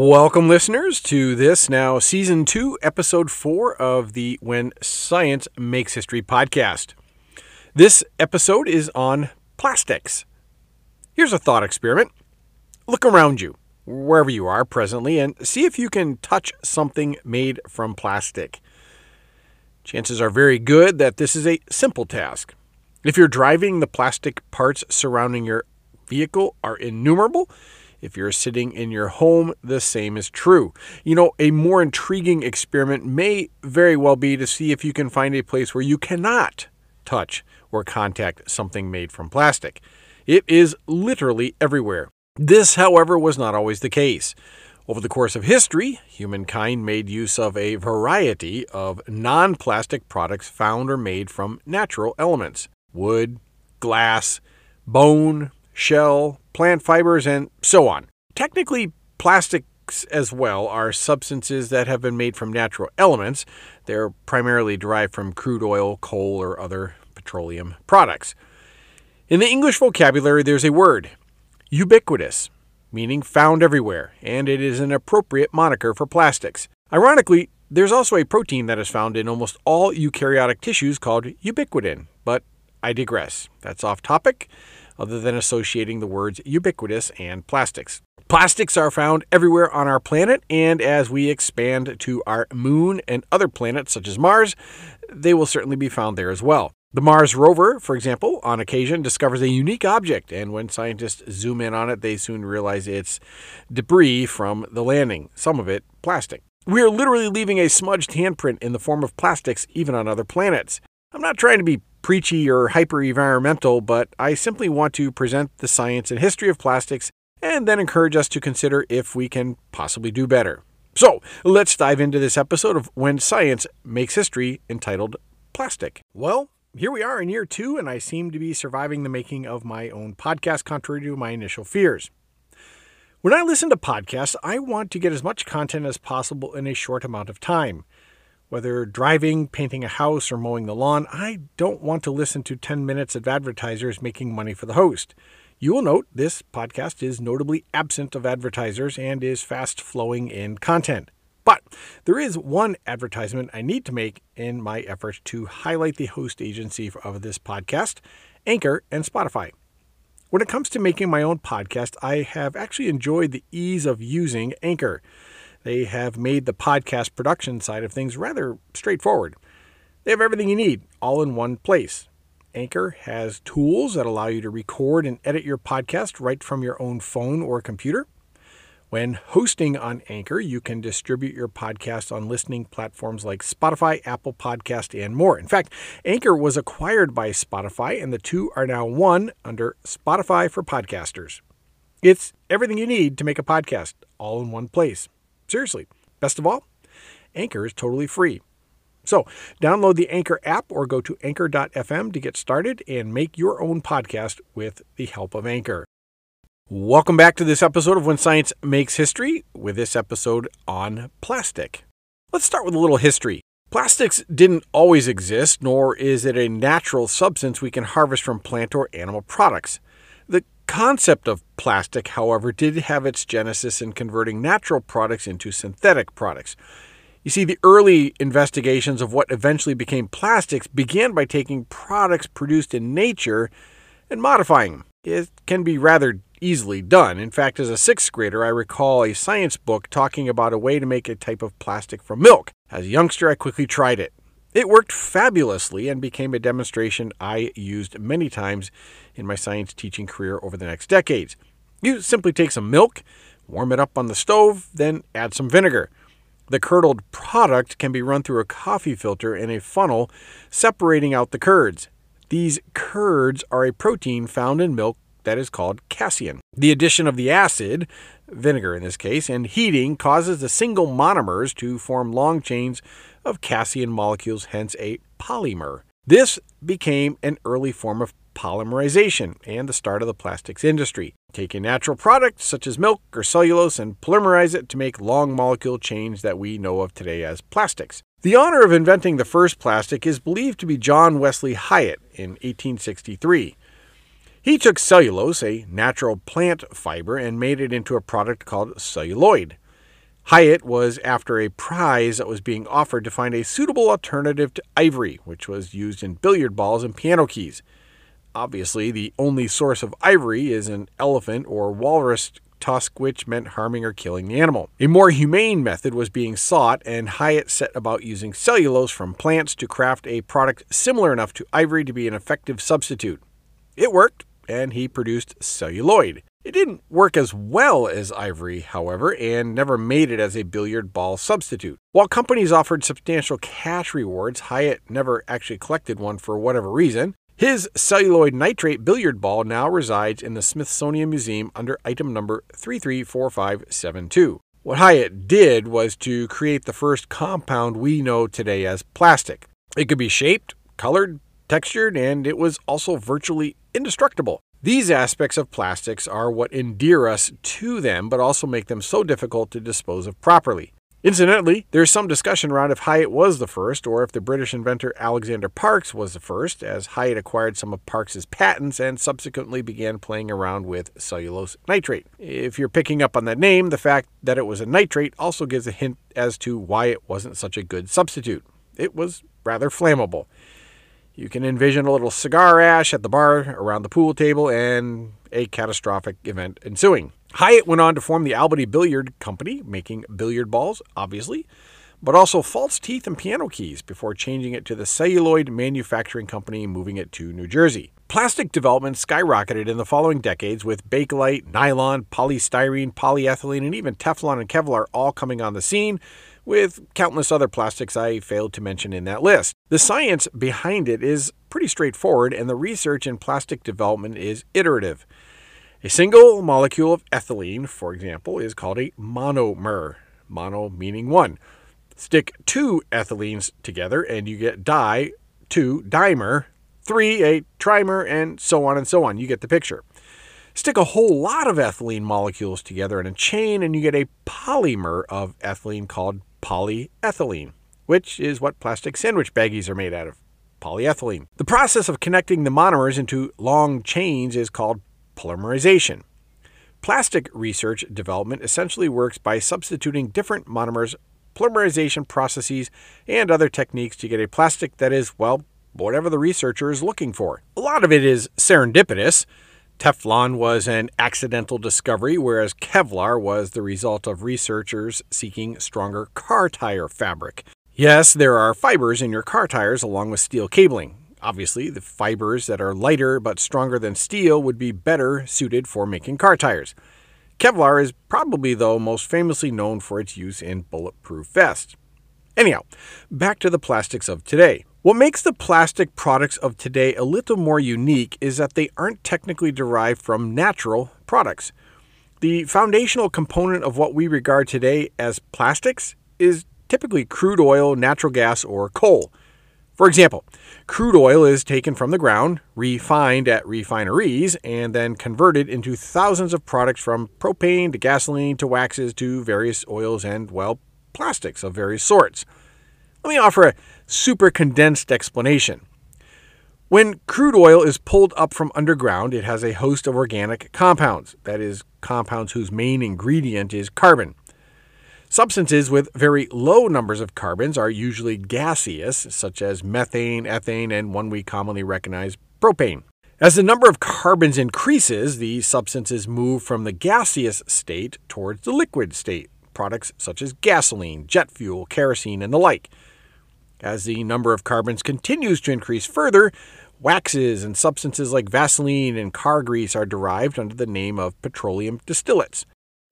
Welcome, listeners, to this now season two, episode four of the When Science Makes History podcast. This episode is on plastics. Here's a thought experiment look around you, wherever you are presently, and see if you can touch something made from plastic. Chances are very good that this is a simple task. If you're driving, the plastic parts surrounding your vehicle are innumerable if you're sitting in your home, the same is true. You know, a more intriguing experiment may very well be to see if you can find a place where you cannot touch or contact something made from plastic. It is literally everywhere. This, however, was not always the case. Over the course of history, humankind made use of a variety of non plastic products found or made from natural elements wood, glass, bone, shell, plant fibers, and so on. Technically, plastics as well are substances that have been made from natural elements. They're primarily derived from crude oil, coal, or other petroleum products. In the English vocabulary, there's a word, ubiquitous, meaning found everywhere, and it is an appropriate moniker for plastics. Ironically, there's also a protein that is found in almost all eukaryotic tissues called ubiquitin, but I digress. That's off topic other than associating the words ubiquitous and plastics. Plastics are found everywhere on our planet, and as we expand to our moon and other planets such as Mars, they will certainly be found there as well. The Mars rover, for example, on occasion discovers a unique object, and when scientists zoom in on it, they soon realize it's debris from the landing, some of it plastic. We are literally leaving a smudged handprint in the form of plastics even on other planets. I'm not trying to be preachy or hyper environmental, but I simply want to present the science and history of plastics and then encourage us to consider if we can possibly do better. So let's dive into this episode of When Science Makes History entitled Plastic. Well, here we are in year two, and I seem to be surviving the making of my own podcast, contrary to my initial fears. When I listen to podcasts, I want to get as much content as possible in a short amount of time. Whether driving, painting a house, or mowing the lawn, I don't want to listen to 10 minutes of advertisers making money for the host. You will note this podcast is notably absent of advertisers and is fast flowing in content. But there is one advertisement I need to make in my efforts to highlight the host agency of this podcast, Anchor and Spotify. When it comes to making my own podcast, I have actually enjoyed the ease of using Anchor. They have made the podcast production side of things rather straightforward. They have everything you need all in one place. Anchor has tools that allow you to record and edit your podcast right from your own phone or computer. When hosting on Anchor, you can distribute your podcast on listening platforms like Spotify, Apple Podcast, and more. In fact, Anchor was acquired by Spotify, and the two are now one under Spotify for Podcasters. It's everything you need to make a podcast all in one place. Seriously. Best of all, Anchor is totally free. So, download the Anchor app or go to anchor.fm to get started and make your own podcast with the help of Anchor. Welcome back to this episode of When Science Makes History, with this episode on plastic. Let's start with a little history. Plastics didn't always exist, nor is it a natural substance we can harvest from plant or animal products. Concept of plastic, however, did have its genesis in converting natural products into synthetic products. You see, the early investigations of what eventually became plastics began by taking products produced in nature and modifying them. It can be rather easily done. In fact, as a sixth grader, I recall a science book talking about a way to make a type of plastic from milk. As a youngster, I quickly tried it. It worked fabulously and became a demonstration I used many times in my science teaching career over the next decades. You simply take some milk, warm it up on the stove, then add some vinegar. The curdled product can be run through a coffee filter in a funnel, separating out the curds. These curds are a protein found in milk that is called casein. The addition of the acid, vinegar in this case, and heating causes the single monomers to form long chains of casein molecules, hence a polymer. This became an early form of polymerization and the start of the plastics industry. Take a natural product such as milk or cellulose and polymerize it to make long molecule chains that we know of today as plastics. The honor of inventing the first plastic is believed to be John Wesley Hyatt in 1863. He took cellulose, a natural plant fiber, and made it into a product called celluloid. Hyatt was after a prize that was being offered to find a suitable alternative to ivory, which was used in billiard balls and piano keys. Obviously, the only source of ivory is an elephant or walrus tusk, which meant harming or killing the animal. A more humane method was being sought, and Hyatt set about using cellulose from plants to craft a product similar enough to ivory to be an effective substitute. It worked, and he produced celluloid. It didn't work as well as ivory, however, and never made it as a billiard ball substitute. While companies offered substantial cash rewards, Hyatt never actually collected one for whatever reason. His celluloid nitrate billiard ball now resides in the Smithsonian Museum under item number 334572. What Hyatt did was to create the first compound we know today as plastic. It could be shaped, colored, textured, and it was also virtually indestructible. These aspects of plastics are what endear us to them, but also make them so difficult to dispose of properly. Incidentally, there's some discussion around if Hyatt was the first or if the British inventor Alexander Parkes was the first, as Hyatt acquired some of Parkes's patents and subsequently began playing around with cellulose nitrate. If you're picking up on that name, the fact that it was a nitrate also gives a hint as to why it wasn't such a good substitute. It was rather flammable. You can envision a little cigar ash at the bar around the pool table and a catastrophic event ensuing. Hyatt went on to form the Albany Billiard Company, making billiard balls, obviously, but also false teeth and piano keys before changing it to the Celluloid Manufacturing Company, moving it to New Jersey. Plastic development skyrocketed in the following decades with Bakelite, nylon, polystyrene, polyethylene, and even Teflon and Kevlar all coming on the scene, with countless other plastics I failed to mention in that list. The science behind it is pretty straightforward, and the research in plastic development is iterative. A single molecule of ethylene, for example, is called a monomer, mono meaning one. Stick two ethylenes together and you get di, two dimer, three a trimer, and so on and so on. You get the picture. Stick a whole lot of ethylene molecules together in a chain and you get a polymer of ethylene called polyethylene, which is what plastic sandwich baggies are made out of polyethylene. The process of connecting the monomers into long chains is called polymerization. Plastic research development essentially works by substituting different monomers, polymerization processes, and other techniques to get a plastic that is, well, whatever the researcher is looking for. A lot of it is serendipitous. Teflon was an accidental discovery, whereas Kevlar was the result of researchers seeking stronger car tire fabric. Yes, there are fibers in your car tires along with steel cabling. Obviously, the fibers that are lighter but stronger than steel would be better suited for making car tires. Kevlar is probably, though, most famously known for its use in bulletproof vests. Anyhow, back to the plastics of today. What makes the plastic products of today a little more unique is that they aren't technically derived from natural products. The foundational component of what we regard today as plastics is typically crude oil, natural gas, or coal. For example, crude oil is taken from the ground, refined at refineries, and then converted into thousands of products from propane to gasoline to waxes to various oils and, well, plastics of various sorts. Let me offer a super condensed explanation. When crude oil is pulled up from underground, it has a host of organic compounds, that is, compounds whose main ingredient is carbon. Substances with very low numbers of carbons are usually gaseous, such as methane, ethane, and one we commonly recognize, propane. As the number of carbons increases, these substances move from the gaseous state towards the liquid state, products such as gasoline, jet fuel, kerosene, and the like. As the number of carbons continues to increase further, waxes and substances like Vaseline and car grease are derived under the name of petroleum distillates.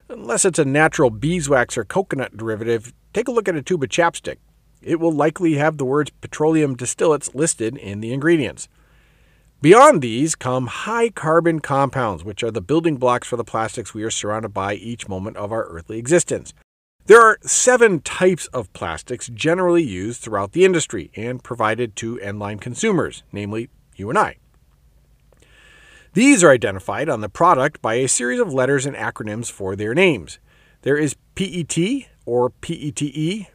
Unless it's a natural beeswax or coconut derivative, take a look at a tube of chapstick. It will likely have the words petroleum distillates listed in the ingredients. Beyond these come high carbon compounds, which are the building blocks for the plastics we are surrounded by each moment of our earthly existence. There are seven types of plastics generally used throughout the industry and provided to end line consumers, namely you and I. These are identified on the product by a series of letters and acronyms for their names. There is PET or PETE,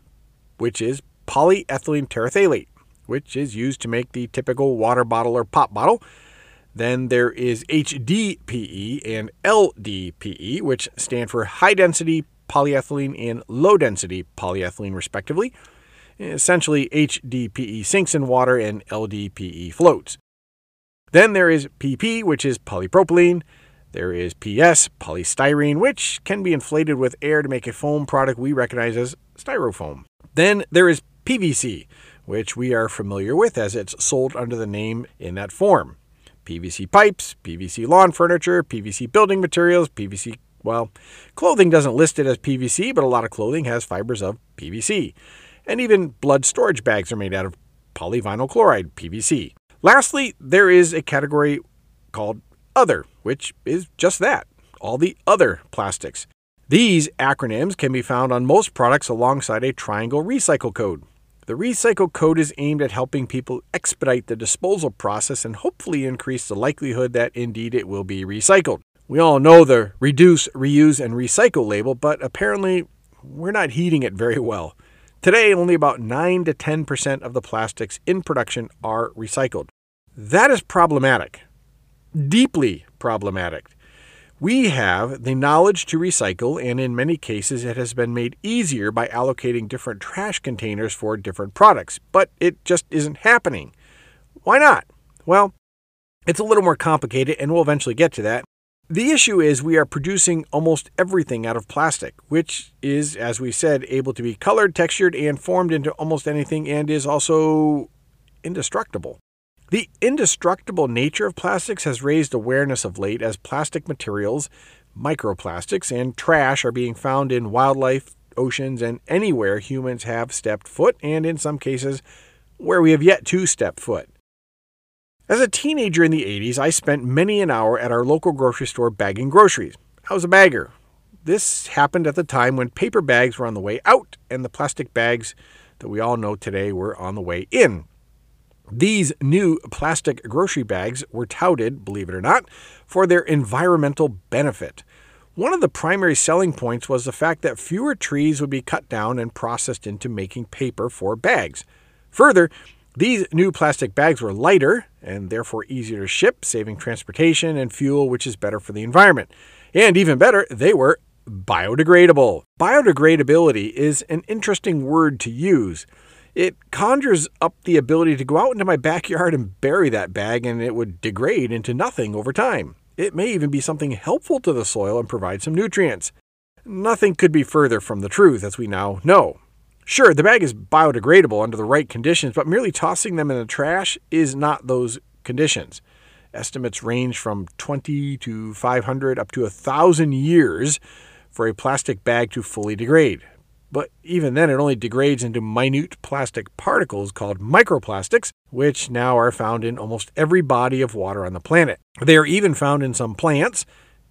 which is polyethylene terephthalate, which is used to make the typical water bottle or pop bottle. Then there is HDPE and LDPE, which stand for high density polyethylene and low density polyethylene, respectively. Essentially, HDPE sinks in water and LDPE floats. Then there is PP, which is polypropylene. There is PS, polystyrene, which can be inflated with air to make a foam product we recognize as styrofoam. Then there is PVC, which we are familiar with as it's sold under the name in that form. PVC pipes, PVC lawn furniture, PVC building materials, PVC, well, clothing doesn't list it as PVC, but a lot of clothing has fibers of PVC. And even blood storage bags are made out of polyvinyl chloride, PVC. Lastly, there is a category called Other, which is just that all the other plastics. These acronyms can be found on most products alongside a triangle recycle code. The recycle code is aimed at helping people expedite the disposal process and hopefully increase the likelihood that indeed it will be recycled. We all know the reduce, reuse, and recycle label, but apparently we're not heeding it very well. Today, only about 9 to 10% of the plastics in production are recycled. That is problematic, deeply problematic. We have the knowledge to recycle, and in many cases, it has been made easier by allocating different trash containers for different products, but it just isn't happening. Why not? Well, it's a little more complicated, and we'll eventually get to that. The issue is we are producing almost everything out of plastic, which is, as we said, able to be colored, textured, and formed into almost anything and is also indestructible. The indestructible nature of plastics has raised awareness of late as plastic materials, microplastics, and trash are being found in wildlife, oceans, and anywhere humans have stepped foot, and in some cases, where we have yet to step foot. As a teenager in the 80s, I spent many an hour at our local grocery store bagging groceries. I was a bagger. This happened at the time when paper bags were on the way out and the plastic bags that we all know today were on the way in. These new plastic grocery bags were touted, believe it or not, for their environmental benefit. One of the primary selling points was the fact that fewer trees would be cut down and processed into making paper for bags. Further, these new plastic bags were lighter and therefore easier to ship, saving transportation and fuel, which is better for the environment. And even better, they were biodegradable. Biodegradability is an interesting word to use. It conjures up the ability to go out into my backyard and bury that bag, and it would degrade into nothing over time. It may even be something helpful to the soil and provide some nutrients. Nothing could be further from the truth, as we now know. Sure, the bag is biodegradable under the right conditions, but merely tossing them in the trash is not those conditions. Estimates range from 20 to 500 up to 1,000 years for a plastic bag to fully degrade. But even then, it only degrades into minute plastic particles called microplastics, which now are found in almost every body of water on the planet. They are even found in some plants,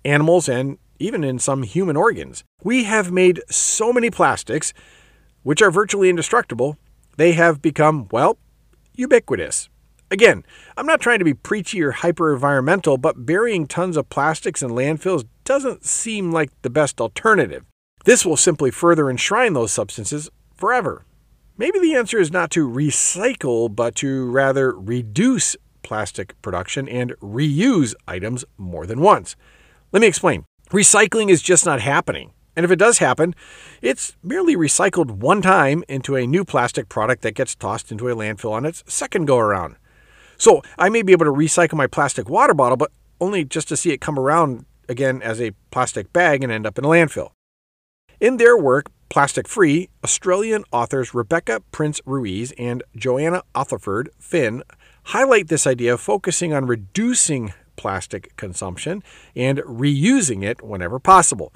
animals, and even in some human organs. We have made so many plastics, which are virtually indestructible, they have become, well, ubiquitous. Again, I'm not trying to be preachy or hyper environmental, but burying tons of plastics in landfills doesn't seem like the best alternative. This will simply further enshrine those substances forever. Maybe the answer is not to recycle, but to rather reduce plastic production and reuse items more than once. Let me explain. Recycling is just not happening. And if it does happen, it's merely recycled one time into a new plastic product that gets tossed into a landfill on its second go around. So I may be able to recycle my plastic water bottle, but only just to see it come around again as a plastic bag and end up in a landfill. In their work, Plastic Free, Australian authors Rebecca Prince Ruiz and Joanna Atherfold Finn highlight this idea of focusing on reducing plastic consumption and reusing it whenever possible.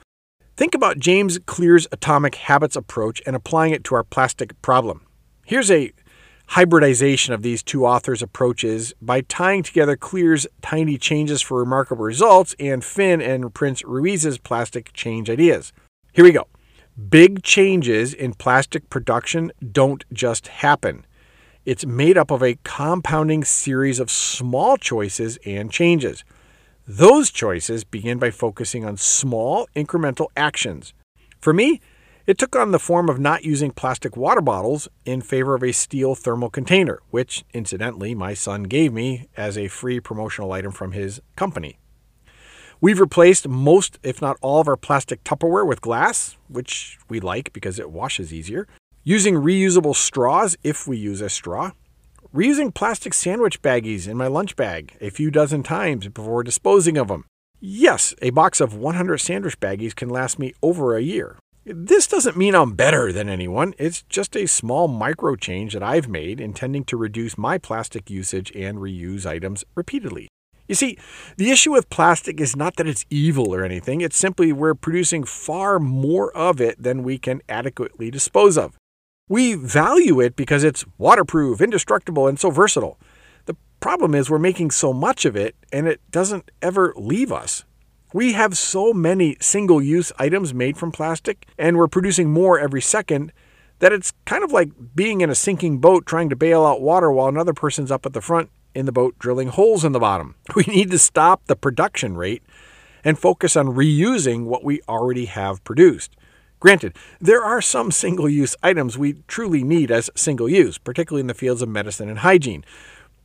Think about James Clear's atomic habits approach and applying it to our plastic problem. Here's a hybridization of these two authors' approaches by tying together Clear's tiny changes for remarkable results and Finn and Prince Ruiz's plastic change ideas. Here we go. Big changes in plastic production don't just happen. It's made up of a compounding series of small choices and changes. Those choices begin by focusing on small incremental actions. For me, it took on the form of not using plastic water bottles in favor of a steel thermal container, which, incidentally, my son gave me as a free promotional item from his company. We've replaced most, if not all, of our plastic Tupperware with glass, which we like because it washes easier. Using reusable straws if we use a straw. Reusing plastic sandwich baggies in my lunch bag a few dozen times before disposing of them. Yes, a box of 100 sandwich baggies can last me over a year. This doesn't mean I'm better than anyone. It's just a small micro change that I've made intending to reduce my plastic usage and reuse items repeatedly. You see, the issue with plastic is not that it's evil or anything, it's simply we're producing far more of it than we can adequately dispose of. We value it because it's waterproof, indestructible, and so versatile. The problem is we're making so much of it and it doesn't ever leave us. We have so many single use items made from plastic, and we're producing more every second that it's kind of like being in a sinking boat trying to bail out water while another person's up at the front in the boat drilling holes in the bottom. We need to stop the production rate and focus on reusing what we already have produced. Granted, there are some single use items we truly need as single use, particularly in the fields of medicine and hygiene.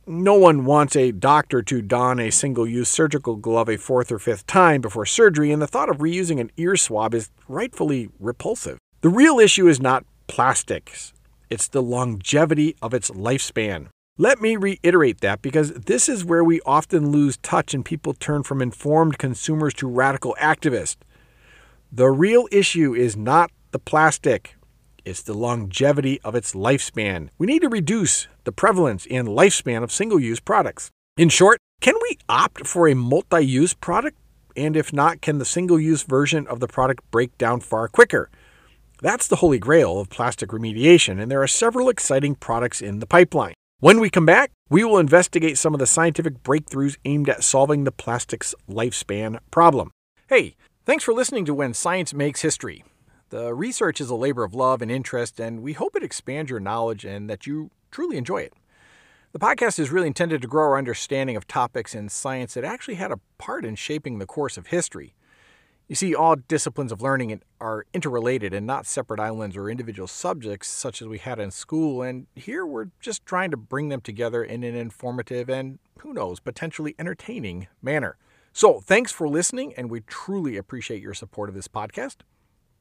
No one wants a doctor to don a single use surgical glove a fourth or fifth time before surgery, and the thought of reusing an ear swab is rightfully repulsive. The real issue is not plastics, it's the longevity of its lifespan. Let me reiterate that because this is where we often lose touch and people turn from informed consumers to radical activists. The real issue is not the plastic, it's the longevity of its lifespan. We need to reduce the prevalence and lifespan of single use products. In short, can we opt for a multi use product? And if not, can the single use version of the product break down far quicker? That's the holy grail of plastic remediation, and there are several exciting products in the pipeline. When we come back, we will investigate some of the scientific breakthroughs aimed at solving the plastic's lifespan problem. Hey, thanks for listening to When Science Makes History. The research is a labor of love and interest, and we hope it expands your knowledge and that you truly enjoy it. The podcast is really intended to grow our understanding of topics in science that actually had a part in shaping the course of history. You see, all disciplines of learning are interrelated and not separate islands or individual subjects such as we had in school, and here we're just trying to bring them together in an informative and, who knows, potentially entertaining manner. So, thanks for listening, and we truly appreciate your support of this podcast.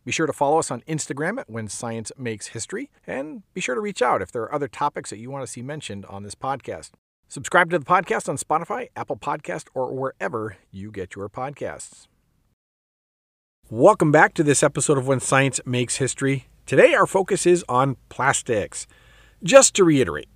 Be sure to follow us on Instagram at When Science Makes History, and be sure to reach out if there are other topics that you want to see mentioned on this podcast. Subscribe to the podcast on Spotify, Apple Podcast, or wherever you get your podcasts. Welcome back to this episode of When Science Makes History. Today, our focus is on plastics. Just to reiterate,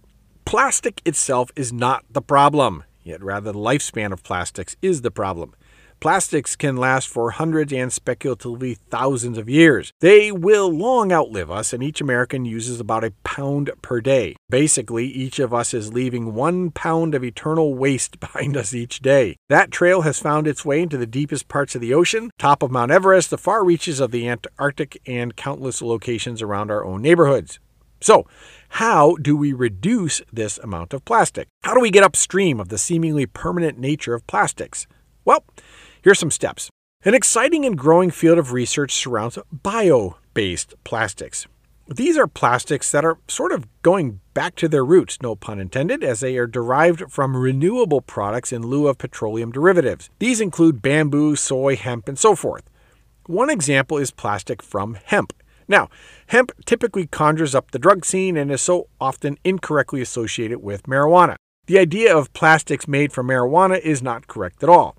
plastic itself is not the problem, yet rather the lifespan of plastics is the problem. Plastics can last for hundreds and speculatively thousands of years. They will long outlive us, and each American uses about a pound per day. Basically, each of us is leaving one pound of eternal waste behind us each day. That trail has found its way into the deepest parts of the ocean, top of Mount Everest, the far reaches of the Antarctic, and countless locations around our own neighborhoods. So, how do we reduce this amount of plastic? How do we get upstream of the seemingly permanent nature of plastics? Well, Here's some steps. An exciting and growing field of research surrounds bio based plastics. These are plastics that are sort of going back to their roots, no pun intended, as they are derived from renewable products in lieu of petroleum derivatives. These include bamboo, soy, hemp, and so forth. One example is plastic from hemp. Now, hemp typically conjures up the drug scene and is so often incorrectly associated with marijuana. The idea of plastics made from marijuana is not correct at all.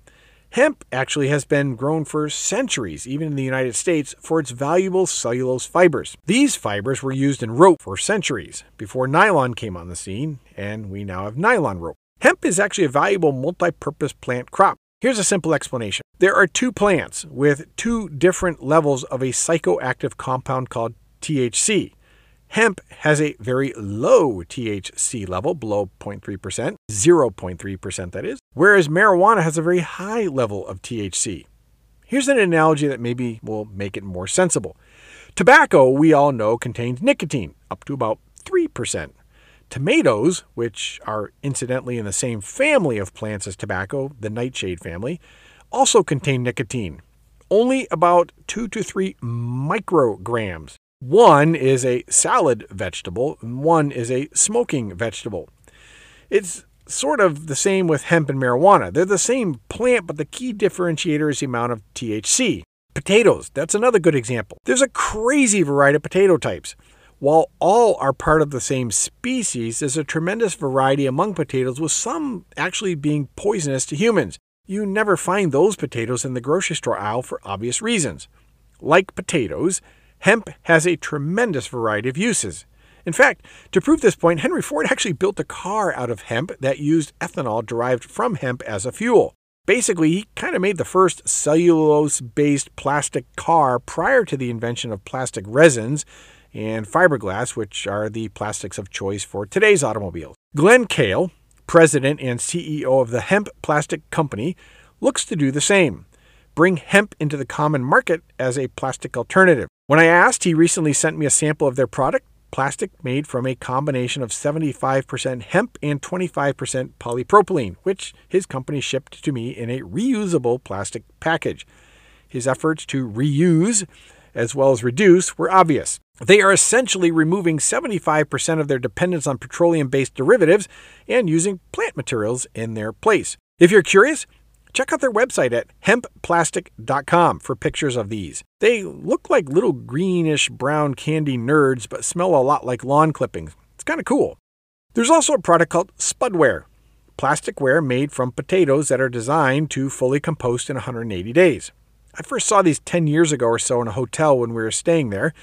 Hemp actually has been grown for centuries, even in the United States, for its valuable cellulose fibers. These fibers were used in rope for centuries before nylon came on the scene, and we now have nylon rope. Hemp is actually a valuable multi purpose plant crop. Here's a simple explanation. There are two plants with two different levels of a psychoactive compound called THC. Hemp has a very low THC level, below 0.3%, 0.3% that is, whereas marijuana has a very high level of THC. Here's an analogy that maybe will make it more sensible. Tobacco, we all know, contains nicotine, up to about 3%. Tomatoes, which are incidentally in the same family of plants as tobacco, the nightshade family, also contain nicotine, only about 2 to 3 micrograms. One is a salad vegetable, and one is a smoking vegetable. It's sort of the same with hemp and marijuana. They're the same plant, but the key differentiator is the amount of THC. Potatoes, that's another good example. There's a crazy variety of potato types. While all are part of the same species, there's a tremendous variety among potatoes, with some actually being poisonous to humans. You never find those potatoes in the grocery store aisle for obvious reasons. Like potatoes, hemp has a tremendous variety of uses. In fact, to prove this point, Henry Ford actually built a car out of hemp that used ethanol derived from hemp as a fuel. Basically, he kind of made the first cellulose based plastic car prior to the invention of plastic resins and fiberglass, which are the plastics of choice for today's automobiles. Glenn Kahle, president and CEO of the Hemp Plastic Company, looks to do the same bring hemp into the common market as a plastic alternative. When I asked, he recently sent me a sample of their product, plastic made from a combination of 75% hemp and 25% polypropylene, which his company shipped to me in a reusable plastic package. His efforts to reuse as well as reduce were obvious. They are essentially removing 75% of their dependence on petroleum based derivatives and using plant materials in their place. If you're curious, check out their website at hempplastic.com for pictures of these. They look like little greenish brown candy nerds, but smell a lot like lawn clippings. It's kind of cool. There's also a product called Spudware, plasticware made from potatoes that are designed to fully compost in 180 days. I first saw these 10 years ago or so in a hotel when we were staying there.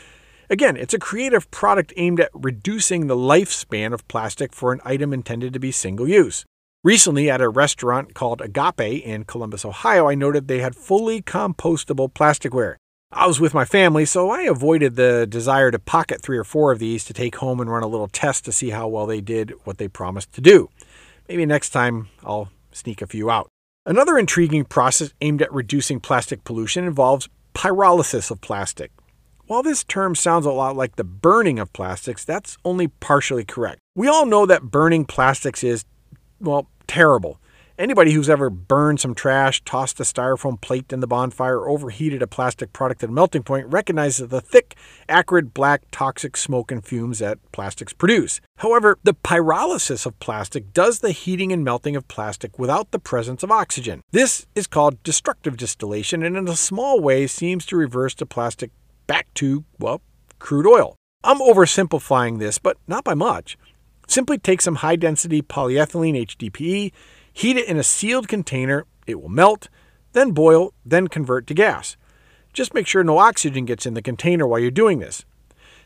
Again, it's a creative product aimed at reducing the lifespan of plastic for an item intended to be single use. Recently, at a restaurant called Agape in Columbus, Ohio, I noted they had fully compostable plasticware. I was with my family, so I avoided the desire to pocket three or four of these to take home and run a little test to see how well they did what they promised to do. Maybe next time I'll sneak a few out. Another intriguing process aimed at reducing plastic pollution involves pyrolysis of plastic. While this term sounds a lot like the burning of plastics, that's only partially correct. We all know that burning plastics is well, terrible. Anybody who's ever burned some trash, tossed a styrofoam plate in the bonfire, overheated a plastic product at a melting point recognizes the thick, acrid, black, toxic smoke and fumes that plastics produce. However, the pyrolysis of plastic does the heating and melting of plastic without the presence of oxygen. This is called destructive distillation and in a small way seems to reverse the plastic back to, well, crude oil. I'm oversimplifying this, but not by much. Simply take some high density polyethylene HDPE, heat it in a sealed container, it will melt, then boil, then convert to gas. Just make sure no oxygen gets in the container while you're doing this.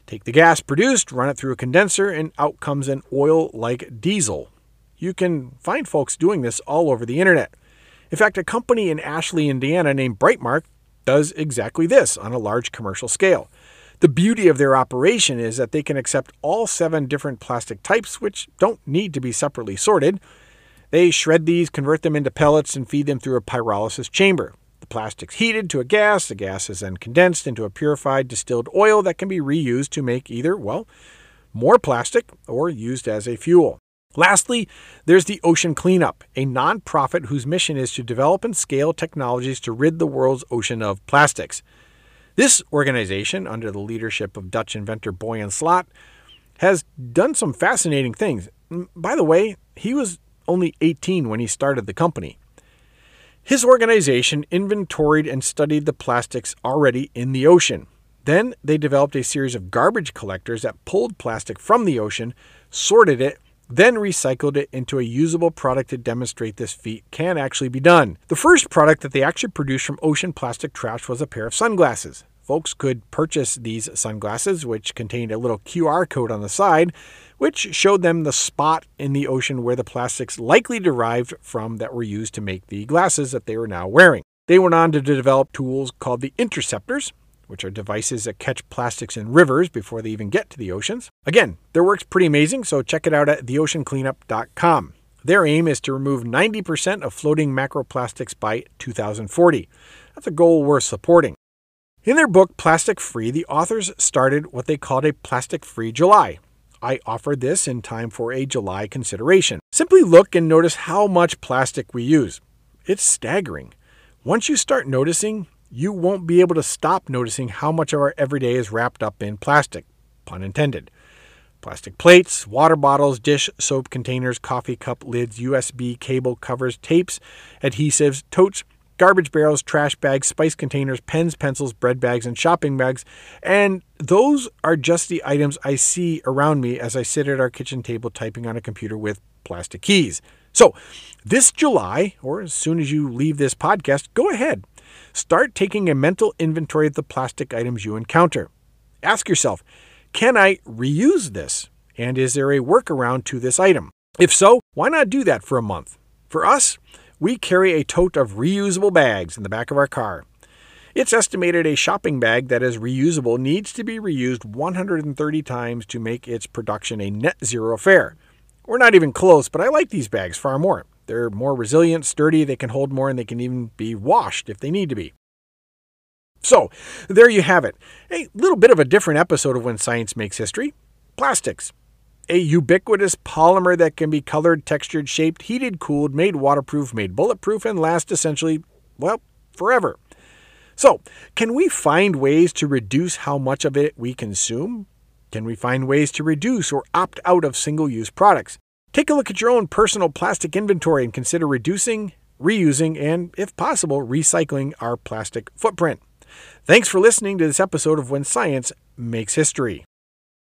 Take the gas produced, run it through a condenser, and out comes an oil like diesel. You can find folks doing this all over the internet. In fact, a company in Ashley, Indiana named Brightmark does exactly this on a large commercial scale. The beauty of their operation is that they can accept all seven different plastic types, which don't need to be separately sorted. They shred these, convert them into pellets, and feed them through a pyrolysis chamber. The plastic's heated to a gas, the gas is then condensed into a purified distilled oil that can be reused to make either, well, more plastic or used as a fuel. Lastly, there's the Ocean Cleanup, a nonprofit whose mission is to develop and scale technologies to rid the world's ocean of plastics. This organization, under the leadership of Dutch inventor Boyan Slat, has done some fascinating things. By the way, he was only 18 when he started the company. His organization inventoried and studied the plastics already in the ocean. Then they developed a series of garbage collectors that pulled plastic from the ocean, sorted it, then recycled it into a usable product to demonstrate this feat can actually be done. The first product that they actually produced from ocean plastic trash was a pair of sunglasses. Folks could purchase these sunglasses, which contained a little QR code on the side, which showed them the spot in the ocean where the plastics likely derived from that were used to make the glasses that they were now wearing. They went on to develop tools called the interceptors, which are devices that catch plastics in rivers before they even get to the oceans. Again, their work's pretty amazing, so check it out at theoceancleanup.com. Their aim is to remove 90% of floating macroplastics by 2040. That's a goal worth supporting. In their book Plastic Free, the authors started what they called a Plastic Free July. I offered this in time for a July consideration. Simply look and notice how much plastic we use. It's staggering. Once you start noticing, you won't be able to stop noticing how much of our everyday is wrapped up in plastic, pun intended. Plastic plates, water bottles, dish soap containers, coffee cup lids, USB cable covers, tapes, adhesives, totes, garbage barrels, trash bags, spice containers, pens, pencils, bread bags, and shopping bags. And those are just the items I see around me as I sit at our kitchen table typing on a computer with plastic keys. So, this July, or as soon as you leave this podcast, go ahead. Start taking a mental inventory of the plastic items you encounter. Ask yourself, can I reuse this? And is there a workaround to this item? If so, why not do that for a month? For us, we carry a tote of reusable bags in the back of our car. It's estimated a shopping bag that is reusable needs to be reused 130 times to make its production a net zero affair. We're not even close, but I like these bags far more. They're more resilient, sturdy, they can hold more, and they can even be washed if they need to be. So, there you have it. A little bit of a different episode of When Science Makes History Plastics. A ubiquitous polymer that can be colored, textured, shaped, heated, cooled, made waterproof, made bulletproof, and last essentially, well, forever. So, can we find ways to reduce how much of it we consume? Can we find ways to reduce or opt out of single use products? Take a look at your own personal plastic inventory and consider reducing, reusing, and, if possible, recycling our plastic footprint. Thanks for listening to this episode of When Science Makes History.